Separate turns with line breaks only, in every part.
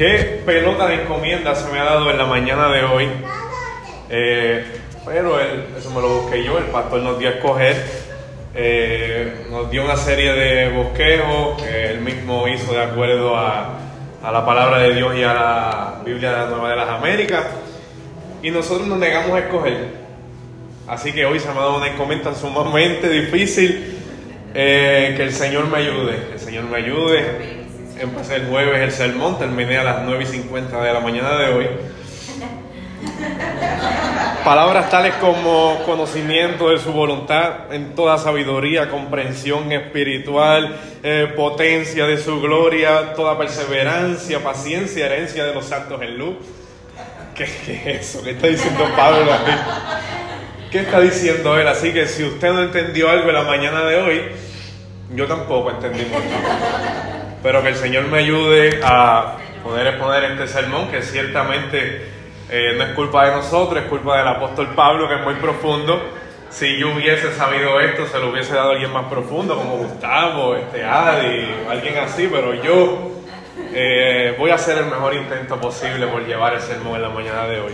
Qué pelota de encomienda se me ha dado en la mañana de hoy. Eh, pero eso me lo busqué yo, el pastor nos dio a escoger. Eh, nos dio una serie de bosquejos que él mismo hizo de acuerdo a, a, la palabra de Dios y a la Biblia de la Nueva de las Américas. Y nosotros nos negamos a escoger. Así que hoy se me ha dado una encomienda sumamente difícil. Eh, que el Señor me ayude, que el Señor me ayude empecé el jueves el sermón, terminé a las 9 y 50 de la mañana de hoy. Palabras tales como conocimiento de su voluntad en toda sabiduría, comprensión espiritual, eh, potencia de su gloria, toda perseverancia, paciencia, herencia de los santos en luz. ¿Qué, es eso? ¿Qué está diciendo Pablo aquí? ¿Qué está diciendo él? Así que si usted no entendió algo en la mañana de hoy, yo tampoco entendí mucho pero que el Señor me ayude a poder exponer este sermón, que ciertamente eh, no es culpa de nosotros, es culpa del apóstol Pablo, que es muy profundo. Si yo hubiese sabido esto, se lo hubiese dado a alguien más profundo, como Gustavo, este Adi, alguien así, pero yo eh, voy a hacer el mejor intento posible por llevar el sermón en la mañana de hoy.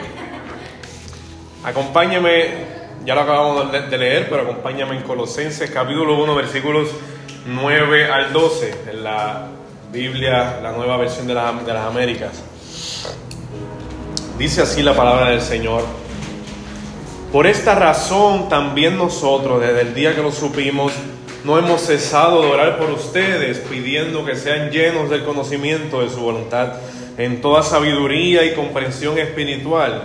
Acompáñame, ya lo acabamos de leer, pero acompáñame en Colosenses capítulo 1, versículos 9 al 12, en la Biblia, la nueva versión de, las Américas. Dice así la palabra del Señor. Por esta razón también nosotros, desde el día que lo supimos, no hemos cesado de orar por ustedes, pidiendo que sean llenos del conocimiento de su voluntad, en toda sabiduría y comprensión espiritual,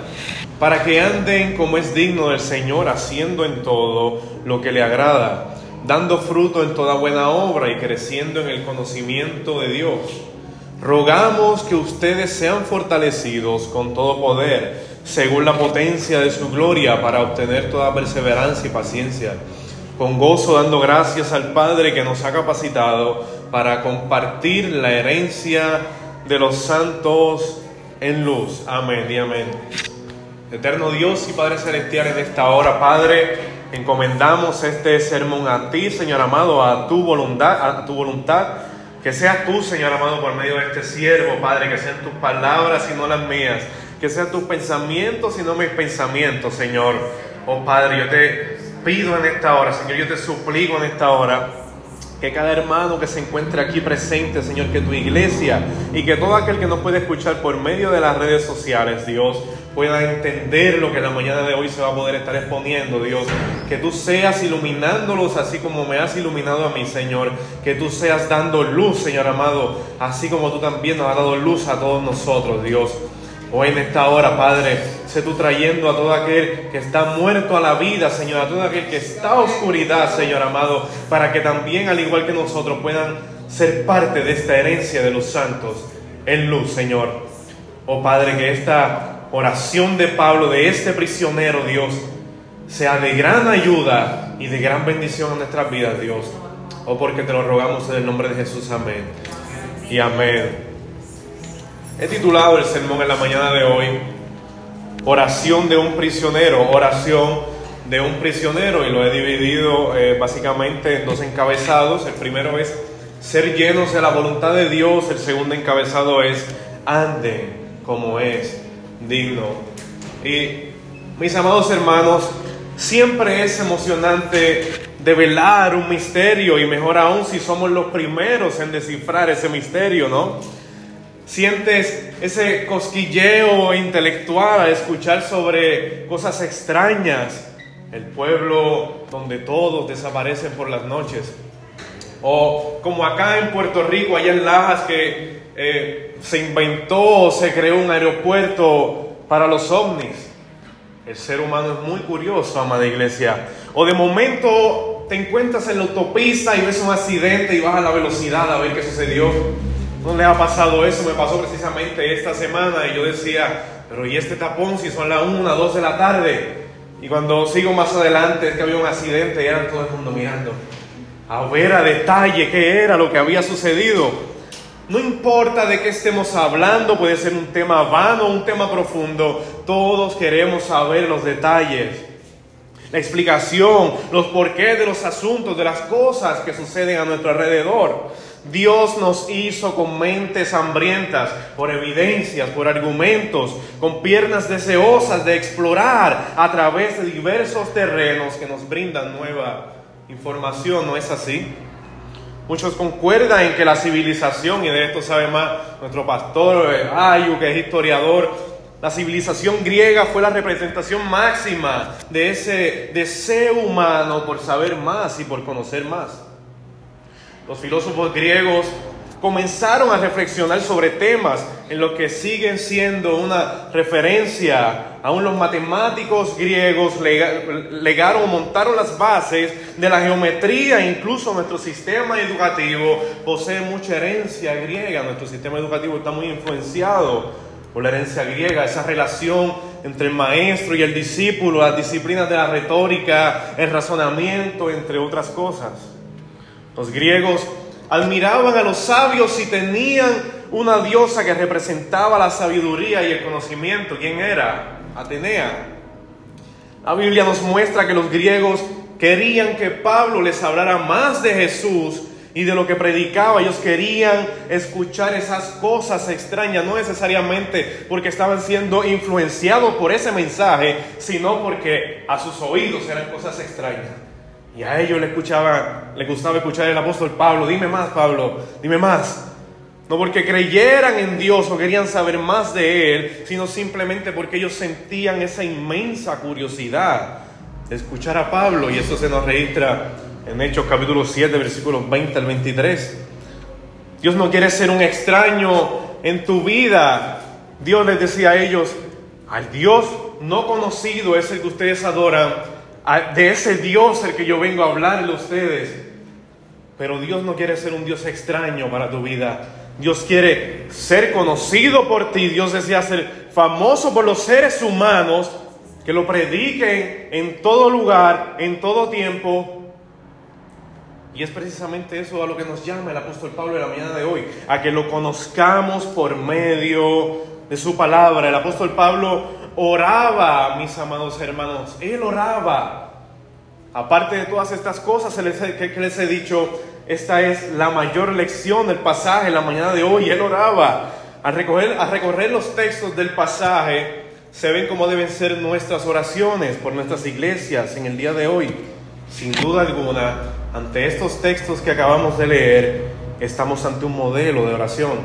para que anden como es digno del Señor, haciendo en todo lo que le agrada dando fruto en toda buena obra y creciendo en el conocimiento de Dios. Rogamos que ustedes sean fortalecidos con todo poder, según la potencia de su gloria, para obtener toda perseverancia y paciencia, con gozo dando gracias al Padre que nos ha capacitado para compartir la herencia de los santos en luz. Amén y amén. Eterno Dios y Padre Celestial, en esta hora, Padre, encomendamos este sermón a ti, Señor amado, a tu voluntad, a tu voluntad. Que seas tú, Señor amado, por medio de este siervo, Padre, que sean tus palabras y no las mías. Que sean tus pensamientos y no mis pensamientos, Señor. Oh Padre, yo te pido en esta hora, Señor, yo te suplico en esta hora que cada hermano que se encuentre aquí presente, Señor, que tu iglesia y que todo aquel que nos puede escuchar por medio de las redes sociales, Dios, pueda entender lo que la mañana de hoy se va a poder estar exponiendo, Dios. Que tú seas iluminándolos así como me has iluminado a mí, Señor. Que tú seas dando luz, Señor amado, así como tú también nos has dado luz a todos nosotros, Dios. Hoy en esta hora, Padre, sé tú trayendo a todo aquel que está muerto a la vida, Señor, a todo aquel que está a oscuridad, Señor amado, para que también, al igual que nosotros, puedan ser parte de esta herencia de los santos en luz, Señor. Oh Padre, que esta oración de Pablo, de este prisionero, Dios, sea de gran ayuda y de gran bendición a nuestras vidas, Dios. Oh, porque te lo rogamos en el nombre de Jesús, amén. Y amén. He titulado el sermón en la mañana de hoy, Oración de un prisionero, oración de un prisionero, y lo he dividido eh, básicamente en dos encabezados. El primero es ser llenos de la voluntad de Dios, el segundo encabezado es anden como es digno. Y mis amados hermanos, siempre es emocionante develar un misterio y mejor aún si somos los primeros en descifrar ese misterio, ¿no? Sientes ese cosquilleo intelectual a escuchar sobre cosas extrañas. El pueblo donde todos desaparecen por las noches. O como acá en Puerto Rico, allá en Lajas, que eh, se inventó, se creó un aeropuerto para los ovnis. El ser humano es muy curioso, amada iglesia. O de momento te encuentras en la autopista y ves un accidente y baja la velocidad a ver qué sucedió. ¿No le ha pasado eso? Me pasó precisamente esta semana y yo decía, pero ¿y este tapón si son las 1, 2 de la tarde? Y cuando sigo más adelante es que había un accidente y era todo el mundo mirando a ver a detalle qué era lo que había sucedido. No importa de qué estemos hablando, puede ser un tema vano un tema profundo, todos queremos saber los detalles, la explicación, los porqués de los asuntos, de las cosas que suceden a nuestro alrededor. Dios nos hizo con mentes hambrientas, por evidencias, por argumentos, con piernas deseosas de explorar a través de diversos terrenos que nos brindan nueva información, ¿no es así? Muchos concuerdan en que la civilización, y de esto sabe más nuestro pastor eh, Ayu, que es historiador, la civilización griega fue la representación máxima de ese deseo humano por saber más y por conocer más. Los filósofos griegos comenzaron a reflexionar sobre temas en los que siguen siendo una referencia. Aún los matemáticos griegos legaron o montaron las bases de la geometría, incluso nuestro sistema educativo posee mucha herencia griega, nuestro sistema educativo está muy influenciado por la herencia griega, esa relación entre el maestro y el discípulo, las disciplinas de la retórica, el razonamiento, entre otras cosas. Los griegos admiraban a los sabios y tenían una diosa que representaba la sabiduría y el conocimiento. ¿Quién era? Atenea. La Biblia nos muestra que los griegos querían que Pablo les hablara más de Jesús y de lo que predicaba. Ellos querían escuchar esas cosas extrañas, no necesariamente porque estaban siendo influenciados por ese mensaje, sino porque a sus oídos eran cosas extrañas. Y a ellos le gustaba escuchar el apóstol Pablo, dime más Pablo, dime más. No porque creyeran en Dios o querían saber más de Él, sino simplemente porque ellos sentían esa inmensa curiosidad de escuchar a Pablo. Y eso se nos registra en Hechos capítulo 7, versículos 20 al 23. Dios no quiere ser un extraño en tu vida. Dios les decía a ellos, al Dios no conocido es el que ustedes adoran de ese Dios el que yo vengo a hablarle a ustedes. Pero Dios no quiere ser un Dios extraño para tu vida. Dios quiere ser conocido por ti. Dios desea ser famoso por los seres humanos que lo prediquen en todo lugar, en todo tiempo. Y es precisamente eso a lo que nos llama el apóstol Pablo en la mañana de hoy, a que lo conozcamos por medio de su palabra. El apóstol Pablo oraba, mis amados hermanos, él oraba. Aparte de todas estas cosas que les he dicho, esta es la mayor lección del pasaje en la mañana de hoy. Él oraba. Al recorrer, al recorrer los textos del pasaje, se ven cómo deben ser nuestras oraciones por nuestras iglesias en el día de hoy. Sin duda alguna, ante estos textos que acabamos de leer, estamos ante un modelo de oración.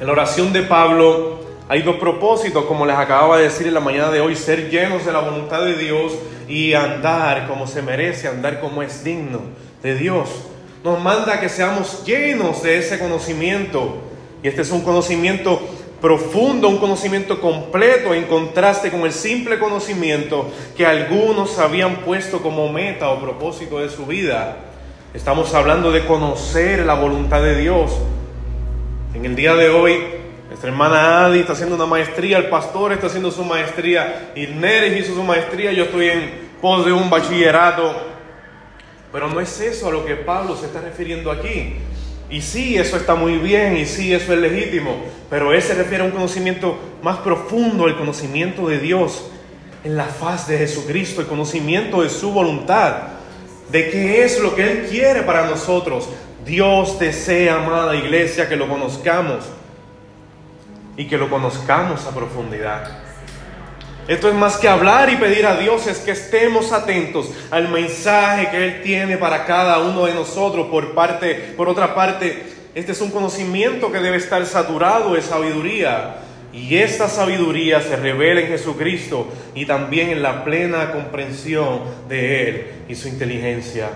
En la oración de Pablo hay dos propósitos, como les acababa de decir en la mañana de hoy, ser llenos de la voluntad de Dios y andar como se merece, andar como es digno de Dios. Nos manda que seamos llenos de ese conocimiento. Y este es un conocimiento profundo, un conocimiento completo en contraste con el simple conocimiento que algunos habían puesto como meta o propósito de su vida. Estamos hablando de conocer la voluntad de Dios. En el día de hoy nuestra hermana Adi está haciendo una maestría, el pastor está haciendo su maestría, Irneres hizo su maestría, yo estoy en pos de un bachillerato. Pero no es eso a lo que Pablo se está refiriendo aquí. Y sí, eso está muy bien, y sí, eso es legítimo, pero él se refiere a un conocimiento más profundo, el conocimiento de Dios en la faz de Jesucristo, el conocimiento de su voluntad, de qué es lo que Él quiere para nosotros. Dios desea, amada iglesia, que lo conozcamos y que lo conozcamos a profundidad. Esto es más que hablar y pedir a Dios, es que estemos atentos al mensaje que Él tiene para cada uno de nosotros. Por parte, por otra parte, este es un conocimiento que debe estar saturado de sabiduría. Y esta sabiduría se revela en Jesucristo y también en la plena comprensión de Él y su inteligencia.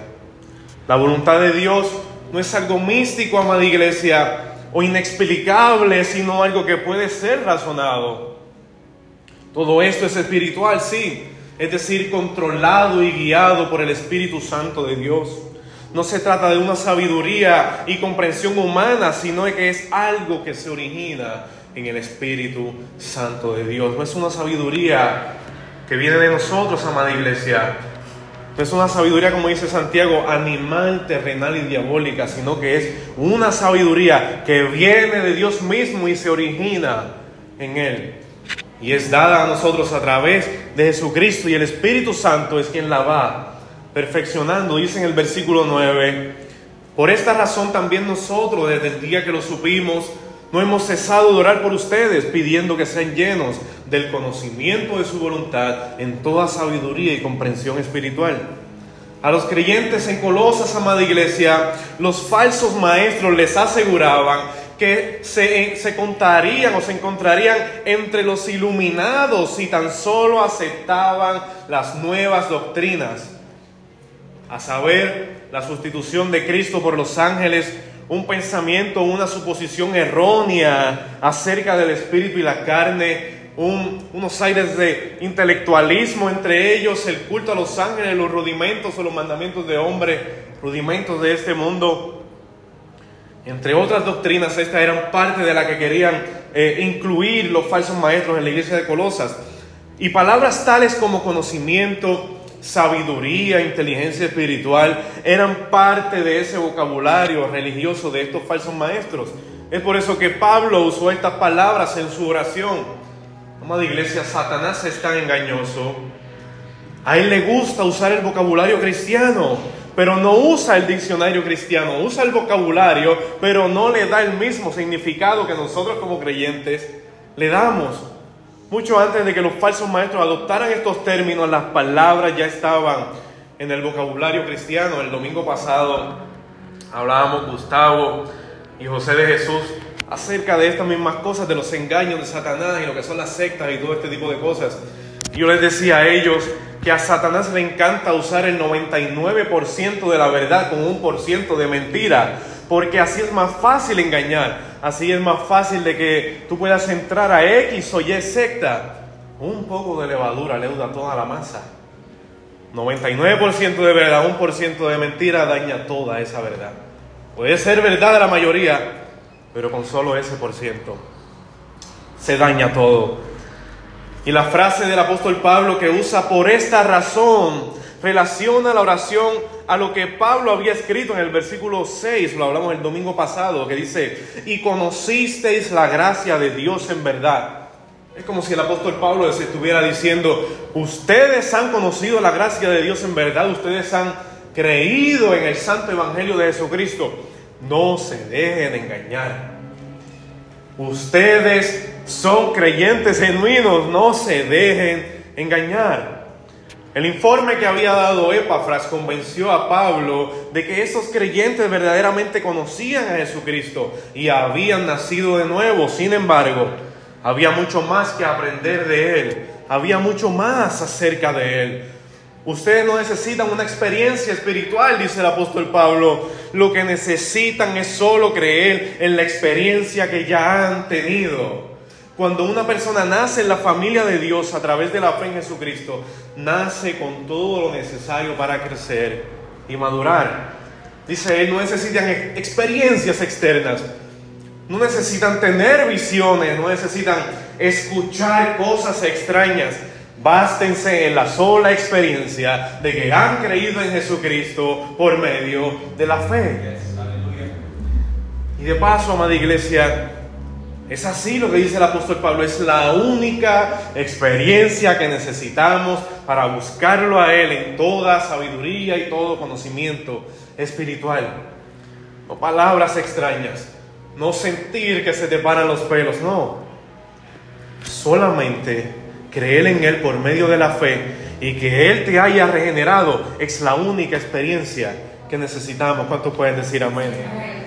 La voluntad de Dios no es algo místico, amada iglesia, o inexplicable, sino algo que puede ser razonado. Todo esto es espiritual, sí, es decir, controlado y guiado por el Espíritu Santo de Dios. No se trata de una sabiduría y comprensión humana, sino que es algo que se origina en el Espíritu Santo de Dios. No es una sabiduría que viene de nosotros, amada iglesia, no es una sabiduría, como dice Santiago, animal, terrenal y diabólica, sino que es una sabiduría que viene de Dios mismo y se origina en Él. Y es dada a nosotros a través de Jesucristo y el Espíritu Santo es quien la va perfeccionando. Dice en el versículo 9, Por esta razón también nosotros, desde el día que lo supimos, no hemos cesado de orar por ustedes, pidiendo que sean llenos del conocimiento de su voluntad en toda sabiduría y comprensión espiritual. A los creyentes en Colosas, amada iglesia, los falsos maestros les aseguraban que se, se, contarían o se encontrarían entre los iluminados si tan solo aceptaban las nuevas doctrinas, a saber, la sustitución de Cristo por los ángeles, un pensamiento, una suposición errónea acerca del espíritu y la carne, unos aires de intelectualismo entre ellos, el culto a los ángeles, los rudimentos o los mandamientos de hombre, rudimentos de este mundo. Entre otras doctrinas, estas eran parte de la que querían eh, incluir los falsos maestros en la iglesia de Colosas. Y palabras tales como conocimiento, sabiduría, inteligencia espiritual, eran parte de ese vocabulario religioso de estos falsos maestros. Es por eso que Pablo usó estas palabras en su oración. Amada iglesia, Satanás es tan engañoso. A él le gusta usar el vocabulario cristiano, pero no usa el diccionario cristiano. Usa el vocabulario, pero no le da el mismo significado que nosotros como creyentes le damos. Mucho antes de que los falsos maestros adoptaran estos términos, las palabras ya estaban en el vocabulario cristiano. El domingo pasado hablábamos Gustavo y José de Jesús acerca de estas mismas cosas, de los engaños de Satanás y lo que son las sectas y todo este tipo de cosas. Yo les decía a ellos que a Satanás le encanta usar el 99% de la verdad con un por ciento de mentira, porque así es más fácil engañar, así es más fácil de que tú puedas entrar a X o Y secta. Un poco de levadura leuda toda la masa. 99% de verdad, un por ciento de mentira daña toda esa verdad. Puede ser verdad de la mayoría, pero con solo ese por ciento se daña todo. Y la frase del apóstol Pablo que usa por esta razón relaciona la oración a lo que Pablo había escrito en el versículo 6, lo hablamos el domingo pasado, que dice, y conocisteis la gracia de Dios en verdad. Es como si el apóstol Pablo estuviera diciendo, ustedes han conocido la gracia de Dios en verdad, ustedes han creído en el santo evangelio de Jesucristo. No se dejen engañar. Ustedes son creyentes genuinos, no se dejen engañar. El informe que había dado Epafras convenció a Pablo de que esos creyentes verdaderamente conocían a Jesucristo y habían nacido de nuevo. Sin embargo, había mucho más que aprender de Él, había mucho más acerca de Él. Ustedes no necesitan una experiencia espiritual, dice el apóstol Pablo. Lo que necesitan es solo creer en la experiencia que ya han tenido. Cuando una persona nace en la familia de Dios a través de la fe en Jesucristo, nace con todo lo necesario para crecer y madurar. Dice él, no necesitan experiencias externas, no necesitan tener visiones, no necesitan escuchar cosas extrañas Bástense en la sola experiencia de que han creído en Jesucristo por medio de la fe. Y de paso, amada iglesia, es así lo que dice el apóstol Pablo, es la única experiencia que necesitamos para buscarlo a Él en toda sabiduría y todo conocimiento espiritual. No palabras extrañas, no sentir que se te paran los pelos, no. Solamente creer en Él por medio de la fe y que Él te haya regenerado es la única experiencia que necesitamos. ¿Cuántos pueden decir amén?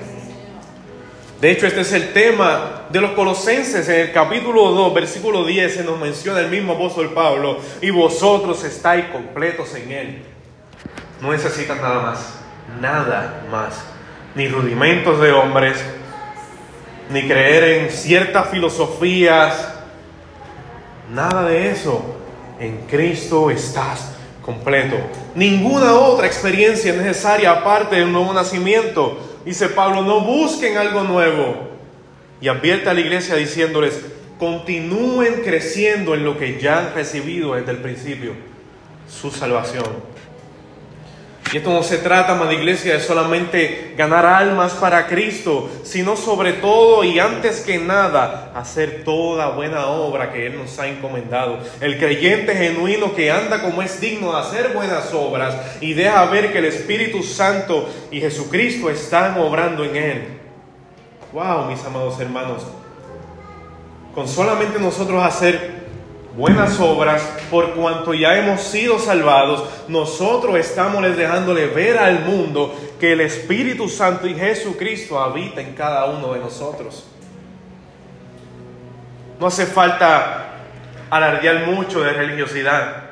De hecho, este es el tema de los colosenses. En el capítulo 2, versículo 10, se nos menciona el mismo apóstol Pablo, y vosotros estáis completos en Él. No necesitan nada más, nada más. Ni rudimentos de hombres, ni creer en ciertas filosofías, Nada de eso. En Cristo estás completo. Ninguna otra experiencia es necesaria aparte del nuevo nacimiento. Dice Pablo, no busquen algo nuevo. Y advierte a la iglesia diciéndoles, continúen creciendo en lo que ya han recibido desde el principio, su salvación. Y esto no se trata, amada iglesia, de solamente ganar almas para Cristo, sino sobre todo y antes que nada, hacer toda buena obra que Él nos ha encomendado. El creyente genuino que anda como es digno de hacer buenas obras y deja ver que el Espíritu Santo y Jesucristo están obrando en Él. Wow, mis amados hermanos, con solamente nosotros hacer buenas obras, por cuanto ya hemos sido salvados, nosotros estamos dejándole ver al mundo que el Espíritu Santo y Jesucristo habita en cada uno de nosotros. No hace falta alardear mucho de religiosidad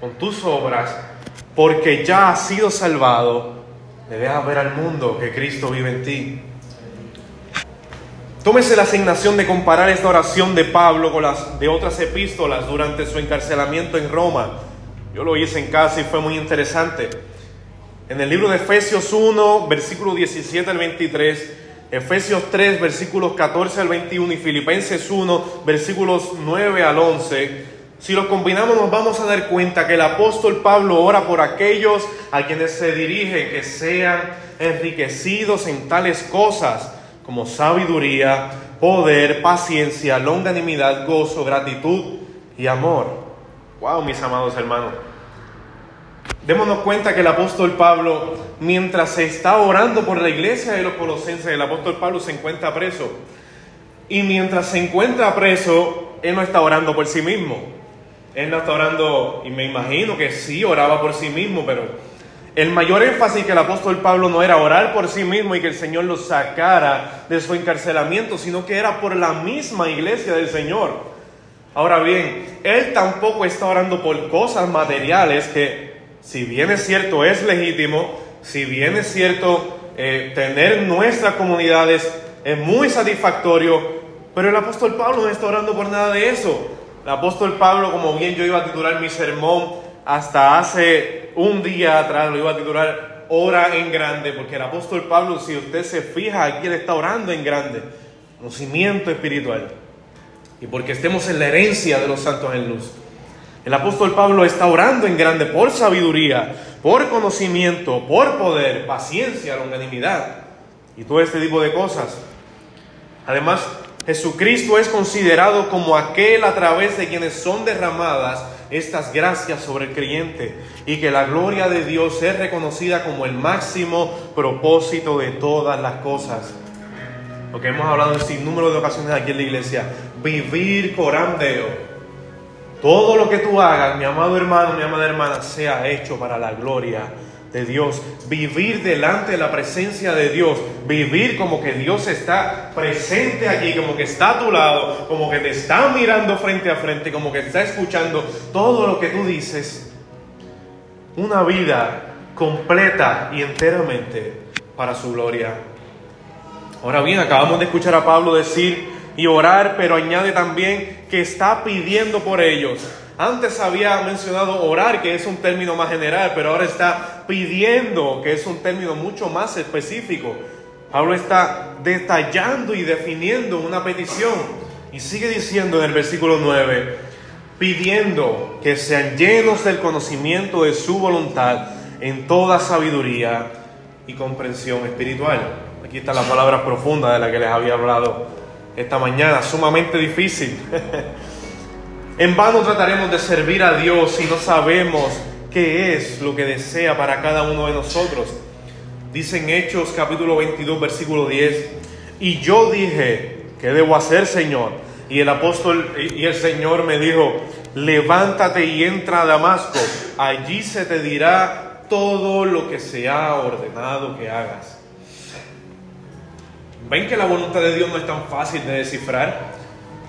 con tus obras, porque ya has sido salvado, le dejas ver al mundo que Cristo vive en ti. Tómese la asignación de comparar esta oración de Pablo con las de otras epístolas durante su encarcelamiento en Roma. Yo lo hice en casa y fue muy interesante. En el libro de Efesios 1, versículo 17 al 23, Efesios 3, versículos 14 al 21 y Filipenses 1, versículos 9 al 11, si lo combinamos nos vamos a dar cuenta que el apóstol Pablo ora por aquellos a quienes se dirige que sean enriquecidos en tales cosas como sabiduría, poder, paciencia, longanimidad, gozo, gratitud y amor. Wow, mis amados hermanos. Démonos cuenta que el apóstol Pablo, mientras se está orando por la iglesia de los colosenses, el apóstol Pablo se encuentra preso. Y mientras se encuentra preso, él no está orando por sí mismo. Él no está orando, y me imagino que sí oraba por sí mismo, pero el mayor énfasis que el apóstol Pablo no era orar por sí mismo y que el Señor lo sacara de su encarcelamiento, sino que era por la misma iglesia del Señor. Ahora bien, él tampoco está orando por cosas materiales que, si bien es cierto, es legítimo, si bien es cierto, eh, tener nuestras comunidades es muy satisfactorio, pero el apóstol Pablo no está orando por nada de eso. El apóstol Pablo, como bien yo iba a titular mi sermón hasta hace un día atrás lo iba a titular Ora en grande, porque el apóstol Pablo, si usted se fija, aquí él está orando en grande, conocimiento espiritual, y porque estemos en la herencia de los santos en luz. El apóstol Pablo está orando en grande por sabiduría, por conocimiento, por poder, paciencia, longanimidad y todo este tipo de cosas. Además, Jesucristo es considerado como aquel a través de quienes son derramadas estas gracias sobre el creyente y que la gloria de Dios es reconocida como el máximo propósito de todas las cosas. Lo que hemos hablado en sin número de ocasiones aquí en la iglesia, vivir corandeo. Todo lo que tú hagas, mi amado hermano, mi amada hermana, sea hecho para la gloria de Dios, vivir delante de la presencia de Dios, vivir como que Dios está presente aquí, como que está a tu lado, como que te está mirando frente a frente, como que está escuchando todo lo que tú dices. Una vida completa y enteramente para su gloria. Ahora bien, acabamos de escuchar a Pablo decir y orar, pero añade también que está pidiendo por ellos. Antes había mencionado orar, que es un término más general, pero ahora está pidiendo, que es un término mucho más específico. Pablo está detallando y definiendo una petición. Y sigue diciendo en el versículo 9, pidiendo que sean llenos del conocimiento de su voluntad en toda sabiduría y comprensión espiritual. Aquí está la palabra profunda de la que les había hablado esta mañana, sumamente difícil. En vano trataremos de servir a Dios si no sabemos qué es lo que desea para cada uno de nosotros. Dice en Hechos capítulo 22 versículo 10, y yo dije, ¿qué debo hacer Señor? Y el apóstol y el Señor me dijo, levántate y entra a Damasco, allí se te dirá todo lo que se ha ordenado que hagas. ¿Ven que la voluntad de Dios no es tan fácil de descifrar?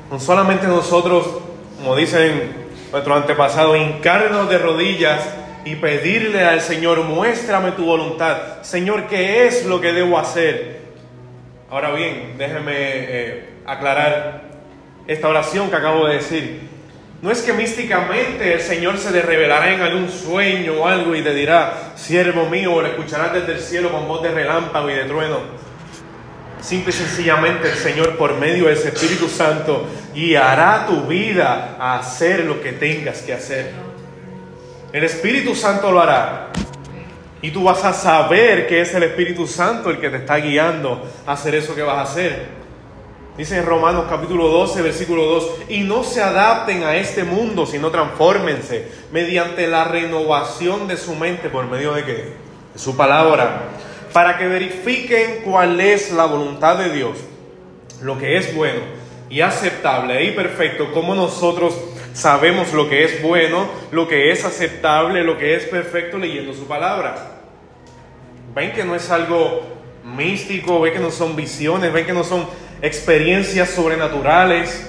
No solamente nosotros como dicen nuestros antepasados, hincarnos de rodillas y pedirle al Señor, muéstrame tu voluntad. Señor, ¿qué es lo que debo hacer? Ahora bien, déjeme eh, aclarar esta oración que acabo de decir. No es que místicamente el Señor se le revelará en algún sueño o algo y te dirá, siervo mío, o le escucharás desde el cielo con voz de relámpago y de trueno. Simple y sencillamente el Señor por medio de ese Espíritu Santo guiará tu vida a hacer lo que tengas que hacer. El Espíritu Santo lo hará. Y tú vas a saber que es el Espíritu Santo el que te está guiando a hacer eso que vas a hacer. Dice en Romanos capítulo 12, versículo 2, y no se adapten a este mundo, sino transfórmense mediante la renovación de su mente por medio de qué? Su palabra, para que verifiquen cuál es la voluntad de Dios, lo que es bueno y aceptable y perfecto, como nosotros sabemos lo que es bueno, lo que es aceptable, lo que es perfecto leyendo su palabra. Ven que no es algo místico, ven que no son visiones, ven que no son experiencias sobrenaturales.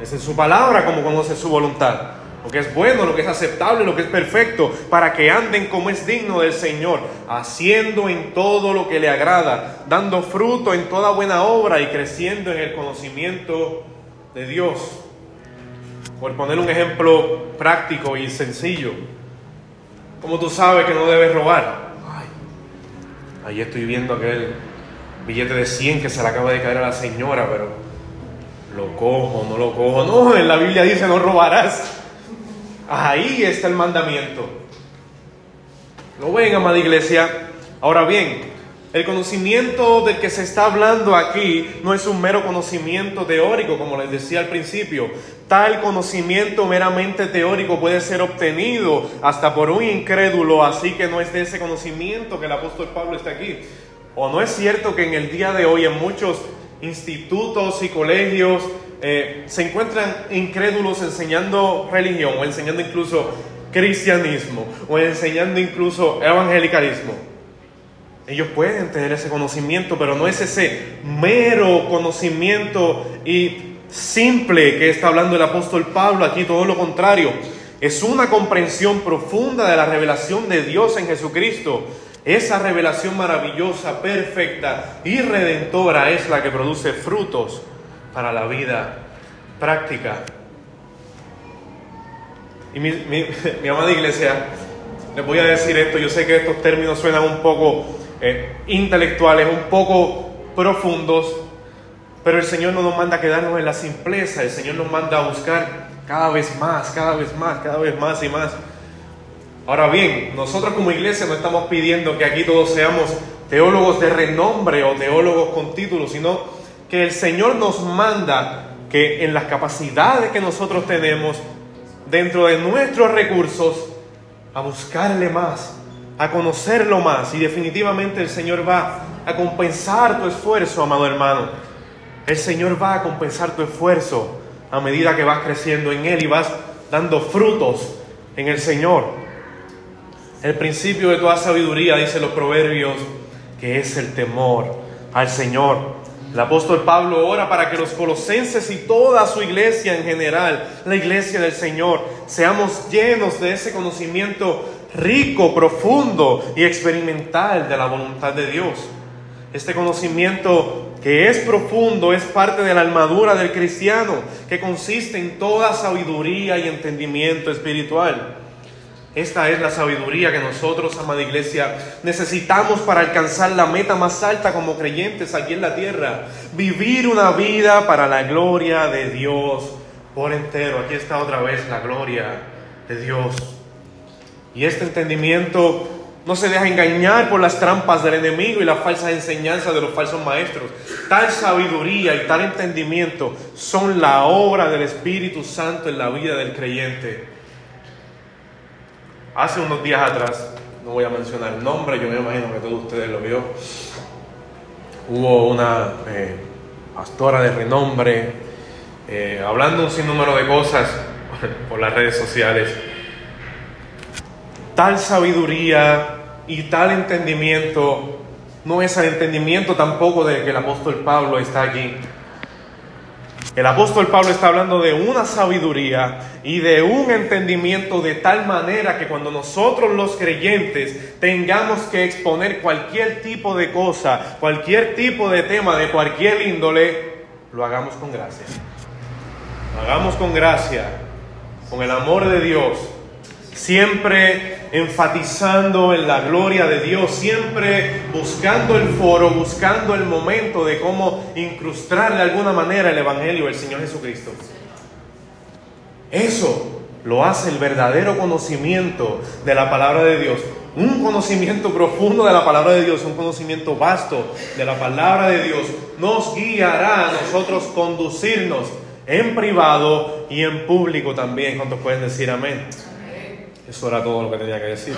Es en su palabra como conoce su voluntad. Lo que es bueno, lo que es aceptable, lo que es perfecto, para que anden como es digno del Señor, haciendo en todo lo que le agrada, dando fruto en toda buena obra y creciendo en el conocimiento de Dios. Por poner un ejemplo práctico y sencillo, como tú sabes que no debes robar. Ay, ahí estoy viendo aquel billete de 100 que se le acaba de caer a la señora, pero lo cojo, no lo cojo. No, en la Biblia dice no robarás. Ahí está el mandamiento. ¿Lo ven, amada iglesia? Ahora bien, el conocimiento del que se está hablando aquí no es un mero conocimiento teórico, como les decía al principio. Tal conocimiento meramente teórico puede ser obtenido hasta por un incrédulo, así que no es de ese conocimiento que el apóstol Pablo está aquí. ¿O no es cierto que en el día de hoy en muchos institutos y colegios eh, se encuentran incrédulos enseñando religión o enseñando incluso cristianismo o enseñando incluso evangelicalismo? Ellos pueden tener ese conocimiento, pero no es ese mero conocimiento y simple que está hablando el apóstol Pablo aquí, todo lo contrario. Es una comprensión profunda de la revelación de Dios en Jesucristo esa revelación maravillosa, perfecta y redentora es la que produce frutos para la vida práctica. Y mi, amada iglesia, les voy a decir esto, yo sé que estos términos suenan un poco eh, intelectuales, un poco profundos, pero el Señor no nos manda a quedarnos en la simpleza, el Señor nos manda a buscar cada vez más, cada vez más, cada vez más y más Ahora bien, nosotros como iglesia no estamos pidiendo que aquí todos seamos teólogos de renombre o teólogos con títulos, sino que el Señor nos manda que en las capacidades que nosotros tenemos, dentro de nuestros recursos, a buscarle más, a conocerlo más. Y definitivamente el Señor va a compensar tu esfuerzo, amado hermano. El Señor va a compensar tu esfuerzo a medida que vas creciendo en Él y vas dando frutos en el Señor. El principio de toda sabiduría, dice los proverbios, que es el temor al Señor. El apóstol Pablo ora para que los colosenses y toda su iglesia en general, la iglesia del Señor, seamos llenos de ese conocimiento rico, profundo y experimental de la voluntad de Dios. Este conocimiento que es profundo es parte de la armadura del cristiano, que consiste en toda sabiduría y entendimiento espiritual. Esta es la sabiduría que nosotros, amada iglesia, necesitamos para alcanzar la meta más alta como creyentes aquí en la tierra. Vivir una vida para la gloria de Dios por entero. Aquí está otra vez la gloria de Dios. Y este entendimiento no se deja engañar por las trampas del enemigo y las falsas enseñanzas de los falsos maestros. Tal sabiduría y tal entendimiento son la obra del Espíritu Santo en la vida del creyente. Hace unos días atrás, no voy a mencionar el nombre, yo me imagino que todos ustedes lo vio, hubo una eh, pastora de renombre eh, hablando un sinnúmero de cosas por las redes sociales. Tal sabiduría y tal entendimiento no es el entendimiento tampoco de que el apóstol Pablo está aquí. El apóstol Pablo está hablando de una sabiduría y de un entendimiento de tal manera que cuando nosotros los creyentes tengamos que exponer cualquier tipo de cosa, cualquier tipo de tema, de cualquier índole, lo hagamos con gracia. Hagamos con gracia, con el amor de Dios, siempre enfatizando en la gloria de Dios, siempre buscando el foro, buscando el momento de cómo incrustar de alguna manera el Evangelio del Señor Jesucristo. Eso lo hace el verdadero conocimiento de la palabra de Dios un conocimiento profundo de la palabra de Dios, un conocimiento vasto de la palabra de Dios, nos guiará a nosotros conducirnos en privado y en público también. ¿Cuántos pueden decir amén? Eso era todo lo que tenía que decir.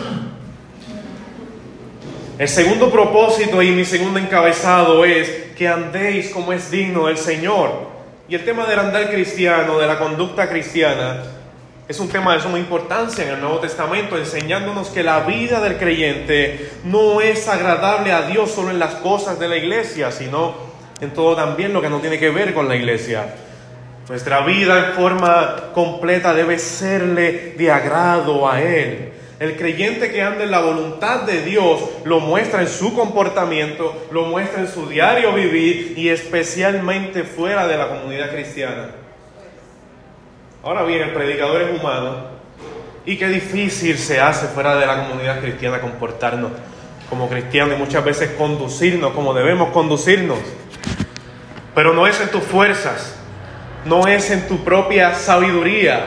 El segundo propósito y mi segundo encabezado es que andéis como es digno del Señor. Y el tema del andar cristiano, de la conducta cristiana, es un tema de suma importancia en el Nuevo Testamento, enseñándonos que la vida del creyente no es agradable a Dios solo en las cosas de la iglesia, sino en todo también lo que no tiene que ver con la iglesia. Nuestra vida en forma completa debe serle de agrado a Él. El creyente que anda en la voluntad de Dios lo muestra en su comportamiento, lo muestra en su diario vivir y especialmente fuera de la comunidad cristiana. Ahora bien, el predicador es humano y qué difícil se hace fuera de la comunidad cristiana comportarnos como cristianos y muchas veces conducirnos como debemos conducirnos. Pero no es en tus fuerzas, no es en tu propia sabiduría,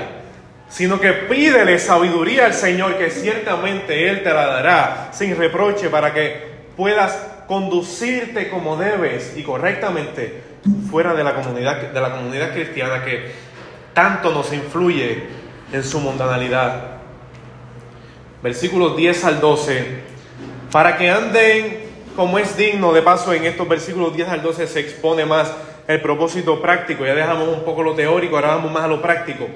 sino que pídele sabiduría al Señor que ciertamente Él te la dará sin reproche para que puedas conducirte como debes y correctamente fuera de la comunidad, de la comunidad cristiana que tanto nos influye en su mundanalidad. Versículos 10 al 12. Para que anden como es digno, de paso en estos versículos 10 al 12 se expone más el propósito práctico. Ya dejamos un poco lo teórico, ahora vamos más a lo práctico.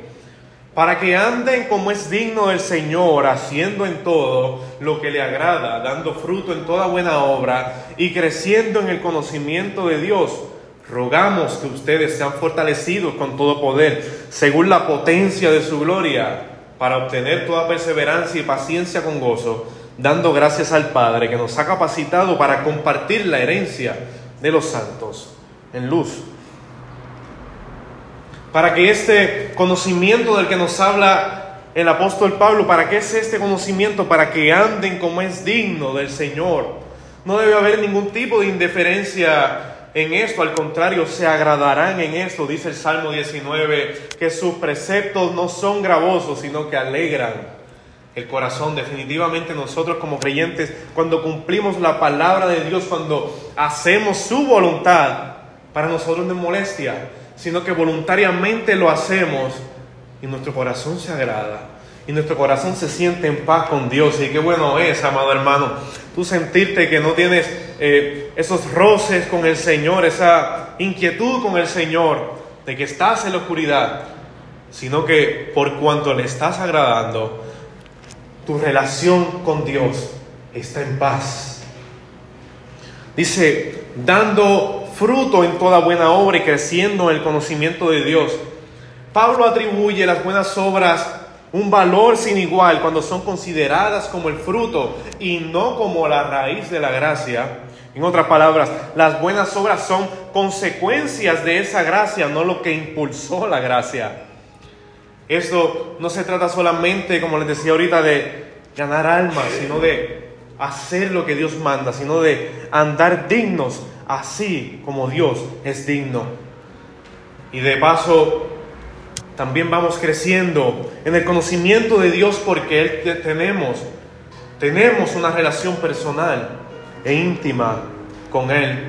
Para que anden como es digno del Señor, haciendo en todo lo que le agrada, dando fruto en toda buena obra y creciendo en el conocimiento de Dios Rogamos que ustedes sean fortalecidos con todo poder, según la potencia de su gloria, para obtener toda perseverancia y paciencia con gozo, dando gracias al Padre que nos ha capacitado para compartir la herencia de los santos en luz. Para que este conocimiento del que nos habla el apóstol Pablo, ¿para qué es este conocimiento? Para que anden como es digno del Señor. No debe haber ningún tipo de indiferencia en esto, al contrario, se agradarán en esto, dice el Salmo 19, que sus preceptos no son gravosos, sino que alegran el corazón. Definitivamente nosotros como creyentes, cuando cumplimos la palabra de Dios, cuando hacemos su voluntad, para nosotros no es molestia, sino que voluntariamente lo hacemos y nuestro corazón se agrada y nuestro corazón se siente en paz con Dios. Y qué bueno es, amado hermano, tú sentirte que no tienes eh, esos roces con el Señor, esa inquietud con el Señor, de que estás en la oscuridad, sino que por cuanto le estás agradando, tu relación con Dios está en paz. Dice, dando fruto en toda buena obra y creciendo en el conocimiento de Dios. Pablo atribuye las buenas obras un valor sin igual cuando son consideradas como el fruto y no como la raíz de la gracia. En otras palabras, las buenas obras son consecuencias de esa gracia, no lo que impulsó la gracia. Esto no se trata solamente, como les decía ahorita, de ganar almas, sino de hacer lo que Dios manda, sino de andar dignos, así como Dios es digno. Y de paso, también vamos creciendo en el conocimiento de Dios porque Él tenemos, tenemos una relación personal e íntima con Él.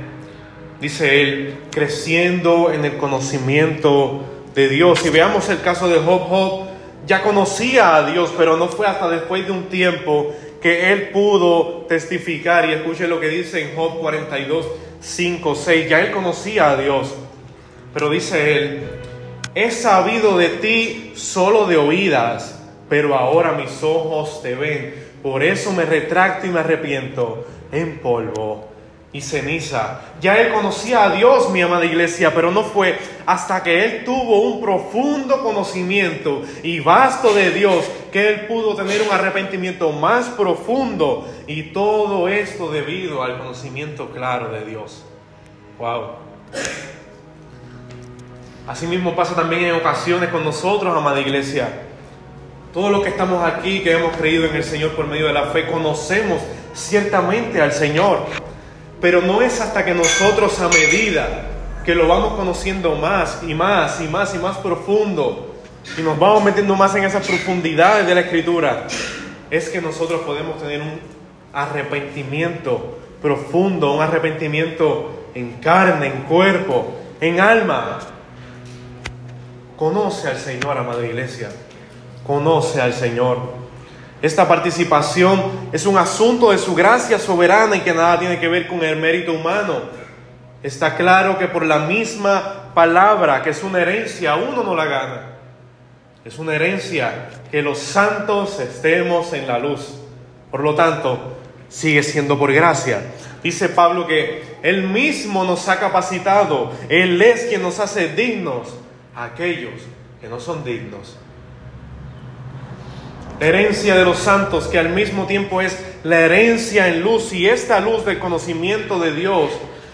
Dice Él, creciendo en el conocimiento de Dios. Y veamos el caso de Job. Job ya conocía a Dios, pero no fue hasta después de un tiempo que él pudo testificar. Y escuche lo que dice en Job 42, 5, 6. Ya él conocía a Dios, pero dice él, He sabido de ti solo de oídas, pero ahora mis ojos te ven. Por eso me retracto y me arrepiento en polvo y ceniza. Ya él conocía a Dios, mi amada iglesia, pero no fue hasta que él tuvo un profundo conocimiento y vasto de Dios que él pudo tener un arrepentimiento más profundo y todo esto debido al conocimiento claro de Dios. Wow. Asimismo pasa también en ocasiones con nosotros, amada iglesia. Todos los que estamos aquí, que hemos creído en el Señor por medio de la fe, conocemos ciertamente al Señor. Pero no es hasta que nosotros a medida que lo vamos conociendo más y más y más y más profundo y nos vamos metiendo más en esas profundidades de la Escritura, es que nosotros podemos tener un arrepentimiento profundo, un arrepentimiento en carne, en cuerpo, en alma. Conoce al Señor, amada iglesia. Conoce al Señor. Esta participación es un asunto de su gracia soberana y que nada tiene que ver con el mérito humano. Está claro que por la misma palabra, que es una herencia, uno no la gana. Es una herencia que los santos estemos en la luz. Por lo tanto, sigue siendo por gracia. Dice Pablo que Él mismo nos ha capacitado, Él es quien nos hace dignos a aquellos que no son dignos. La herencia de los santos, que al mismo tiempo es la herencia en luz y esta luz del conocimiento de Dios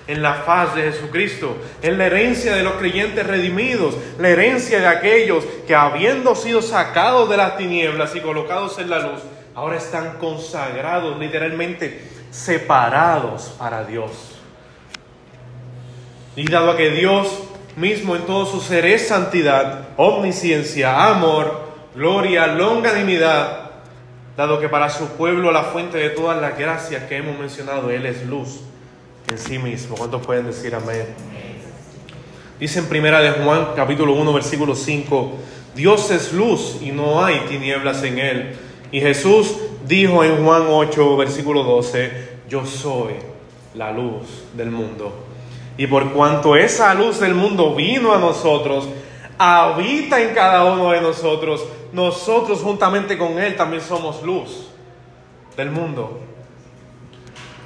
en la faz de Jesucristo, es la herencia de los creyentes redimidos, la herencia de aquellos que habiendo sido sacados de las tinieblas y colocados en la luz, ahora están consagrados, literalmente separados para Dios. Y dado que Dios mismo en todo su ser es santidad, omnisciencia, amor, gloria, longanimidad, dado que para su pueblo la fuente de todas las gracias que hemos mencionado, Él es luz en sí mismo. ¿Cuántos pueden decir amén? Dice en primera de Juan capítulo 1 versículo 5, Dios es luz y no hay tinieblas en Él. Y Jesús dijo en Juan 8, versículo 12, yo soy la luz del mundo. Y por cuanto esa luz del mundo vino a nosotros, habita en cada uno de nosotros, nosotros juntamente con Él también somos luz del mundo.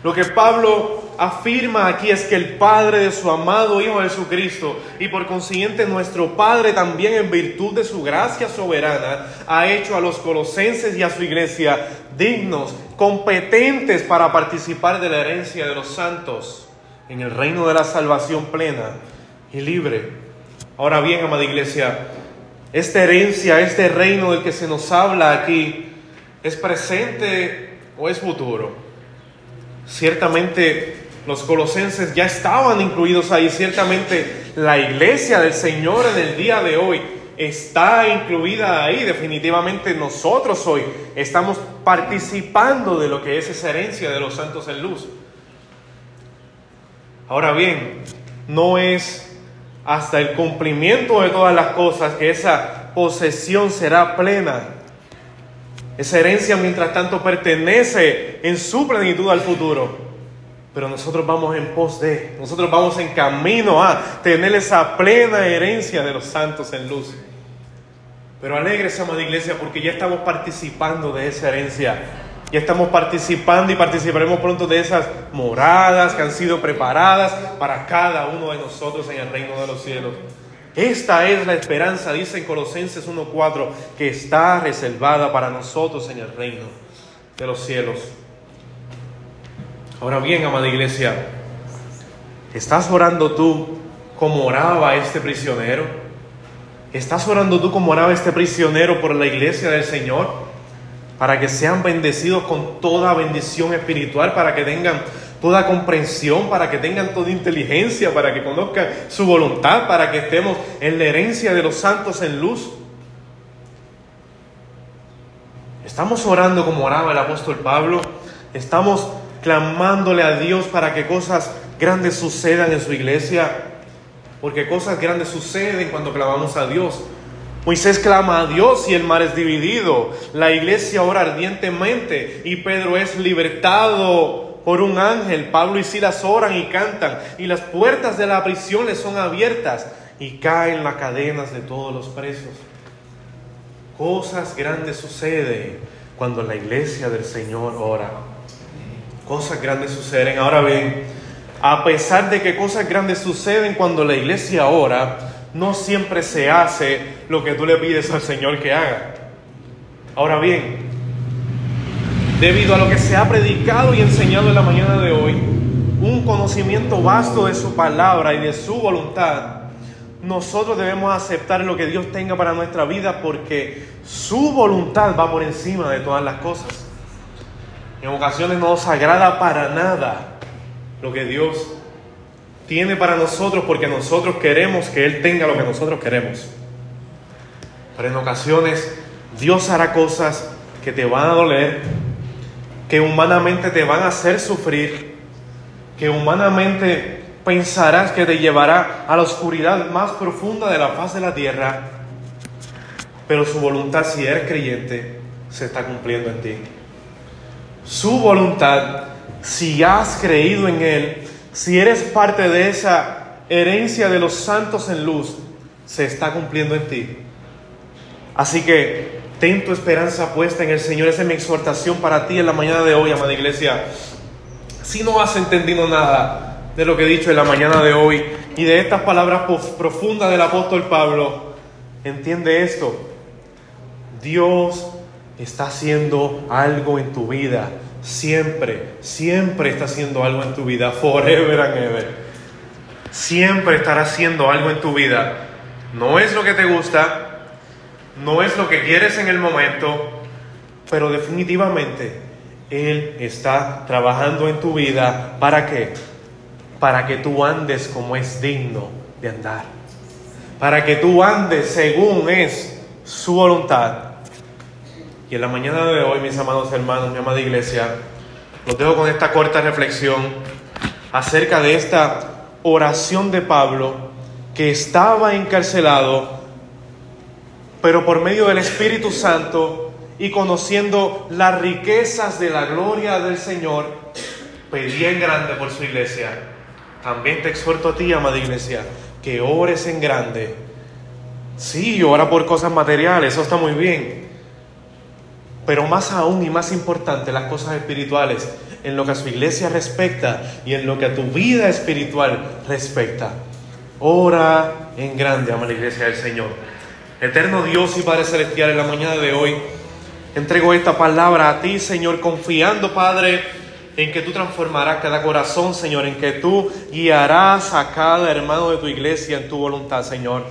Lo que Pablo afirma aquí es que el Padre de su amado Hijo Jesucristo y por consiguiente nuestro Padre también en virtud de su gracia soberana ha hecho a los colosenses y a su iglesia dignos, competentes para participar de la herencia de los santos en el reino de la salvación plena y libre. Ahora bien, amada iglesia, esta herencia, este reino del que se nos habla aquí, ¿es presente o es futuro? Ciertamente los colosenses ya estaban incluidos ahí, ciertamente la iglesia del Señor en el día de hoy está incluida ahí, definitivamente nosotros hoy estamos participando de lo que es esa herencia de los santos en luz. Ahora bien, no es hasta el cumplimiento de todas las cosas que esa posesión será plena esa herencia, mientras tanto, pertenece en su plenitud al futuro. Pero nosotros vamos en pos de, nosotros vamos en camino a tener esa plena herencia de los santos en luz. Pero alegres, amada iglesia, porque ya estamos participando de esa herencia. Ya estamos participando y participaremos pronto de esas moradas que han sido preparadas para cada uno de nosotros en el reino de los cielos. Esta es la esperanza, dice en Colosenses 1.4, que está reservada para nosotros en el reino de los cielos. Ahora bien, amada iglesia, ¿estás orando tú como oraba este prisionero? ¿Estás orando tú como oraba este prisionero por la iglesia del Señor? Para que sean bendecidos con toda bendición espiritual, para que tengan toda comprensión, para que tengan toda inteligencia, para que conozcan su voluntad, para que estemos en la herencia de los santos en luz. Estamos orando como oraba el apóstol Pablo, estamos clamándole a Dios para que cosas grandes sucedan en su iglesia, porque cosas grandes suceden cuando clamamos a Dios. Moisés clama a Dios y el mar es dividido. La iglesia ora ardientemente y Pedro es libertado por un ángel. Pablo y Silas oran y cantan y las puertas de la prisión les son abiertas y caen las cadenas de todos los presos. Cosas grandes suceden cuando la iglesia del Señor ora. Cosas grandes suceden. Ahora bien, a pesar de que cosas grandes suceden cuando la iglesia ora, no siempre se hace lo que tú le pides al Señor que haga. Ahora bien, debido a lo que se ha predicado y enseñado en la mañana de hoy, un conocimiento vasto de su palabra y de su voluntad, nosotros debemos aceptar lo que Dios tenga para nuestra vida porque su voluntad va por encima de todas las cosas. En ocasiones no nos agrada para nada lo que Dios tiene para nosotros porque nosotros queremos que Él tenga lo que nosotros queremos. Pero en ocasiones Dios hará cosas que te van a doler, que humanamente te van a hacer sufrir, que humanamente pensarás que te llevará a la oscuridad más profunda de la faz de la tierra, pero su voluntad, si eres creyente, se está cumpliendo en ti. Su voluntad, si has creído en Él, si eres parte de esa herencia de los santos en luz, se está cumpliendo en ti. Así que ten tu esperanza puesta en el Señor. Esa es mi exhortación para ti en la mañana de hoy, amada iglesia. Si no has entendido nada de lo que he dicho en la mañana de hoy y de estas palabras profundas del apóstol Pablo, entiende esto. Dios está haciendo algo en tu vida. Siempre, siempre está haciendo algo en tu vida. Forever and ever. Siempre estará haciendo algo en tu vida. No es lo que te gusta, no es lo que quieres en el momento, pero definitivamente Él está trabajando en tu vida. ¿Para qué? Para que tú andes como es digno de andar. Para que tú andes según es su voluntad. En la mañana de hoy, mis amados hermanos, mi amada iglesia, los dejo con esta corta reflexión acerca de esta oración de Pablo que estaba encarcelado pero por medio del Espíritu Santo y conociendo las riquezas de la gloria del Señor, pedía en grande por su iglesia. También te exhorto a ti, amada iglesia, que ores en grande. Sí, ora por cosas materiales, eso está muy bien. Pero más aún y más importante, las cosas espirituales, en lo que a su iglesia respecta y en lo que a tu vida espiritual respecta. Ora en grande, amada iglesia del Señor. Eterno Dios y Padre Celestial, en la mañana de hoy entrego esta palabra a ti, Señor, confiando, Padre, en que tú transformarás cada corazón, Señor, en que tú guiarás a cada hermano de tu iglesia en tu voluntad, Señor.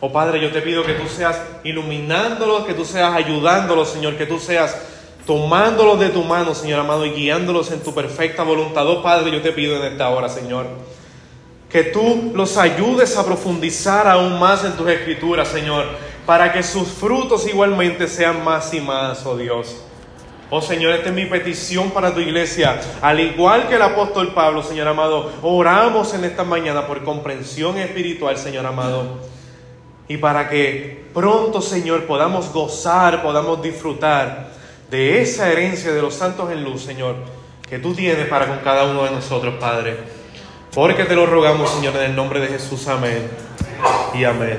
Oh Padre, yo te pido que tú seas iluminándolos, que tú seas ayudándolos, Señor, que tú seas tomándolos de tu mano, Señor amado, y guiándolos en tu perfecta voluntad. Oh Padre, yo te pido en esta hora, Señor que tú los ayudes a profundizar aún más en tus escrituras, Señor, para que sus frutos igualmente sean más y más, oh Dios. Oh Señor, esta es mi petición para tu iglesia. Al igual que el apóstol Pablo, Señor amado, oramos en esta mañana por comprensión espiritual, Señor amado. Y para que pronto, Señor, podamos gozar, podamos disfrutar de esa herencia de los santos en luz, Señor, que tú tienes para con cada uno de nosotros, Padre. Porque te lo rogamos, Señor, en el nombre de Jesús. Amén. Y amén.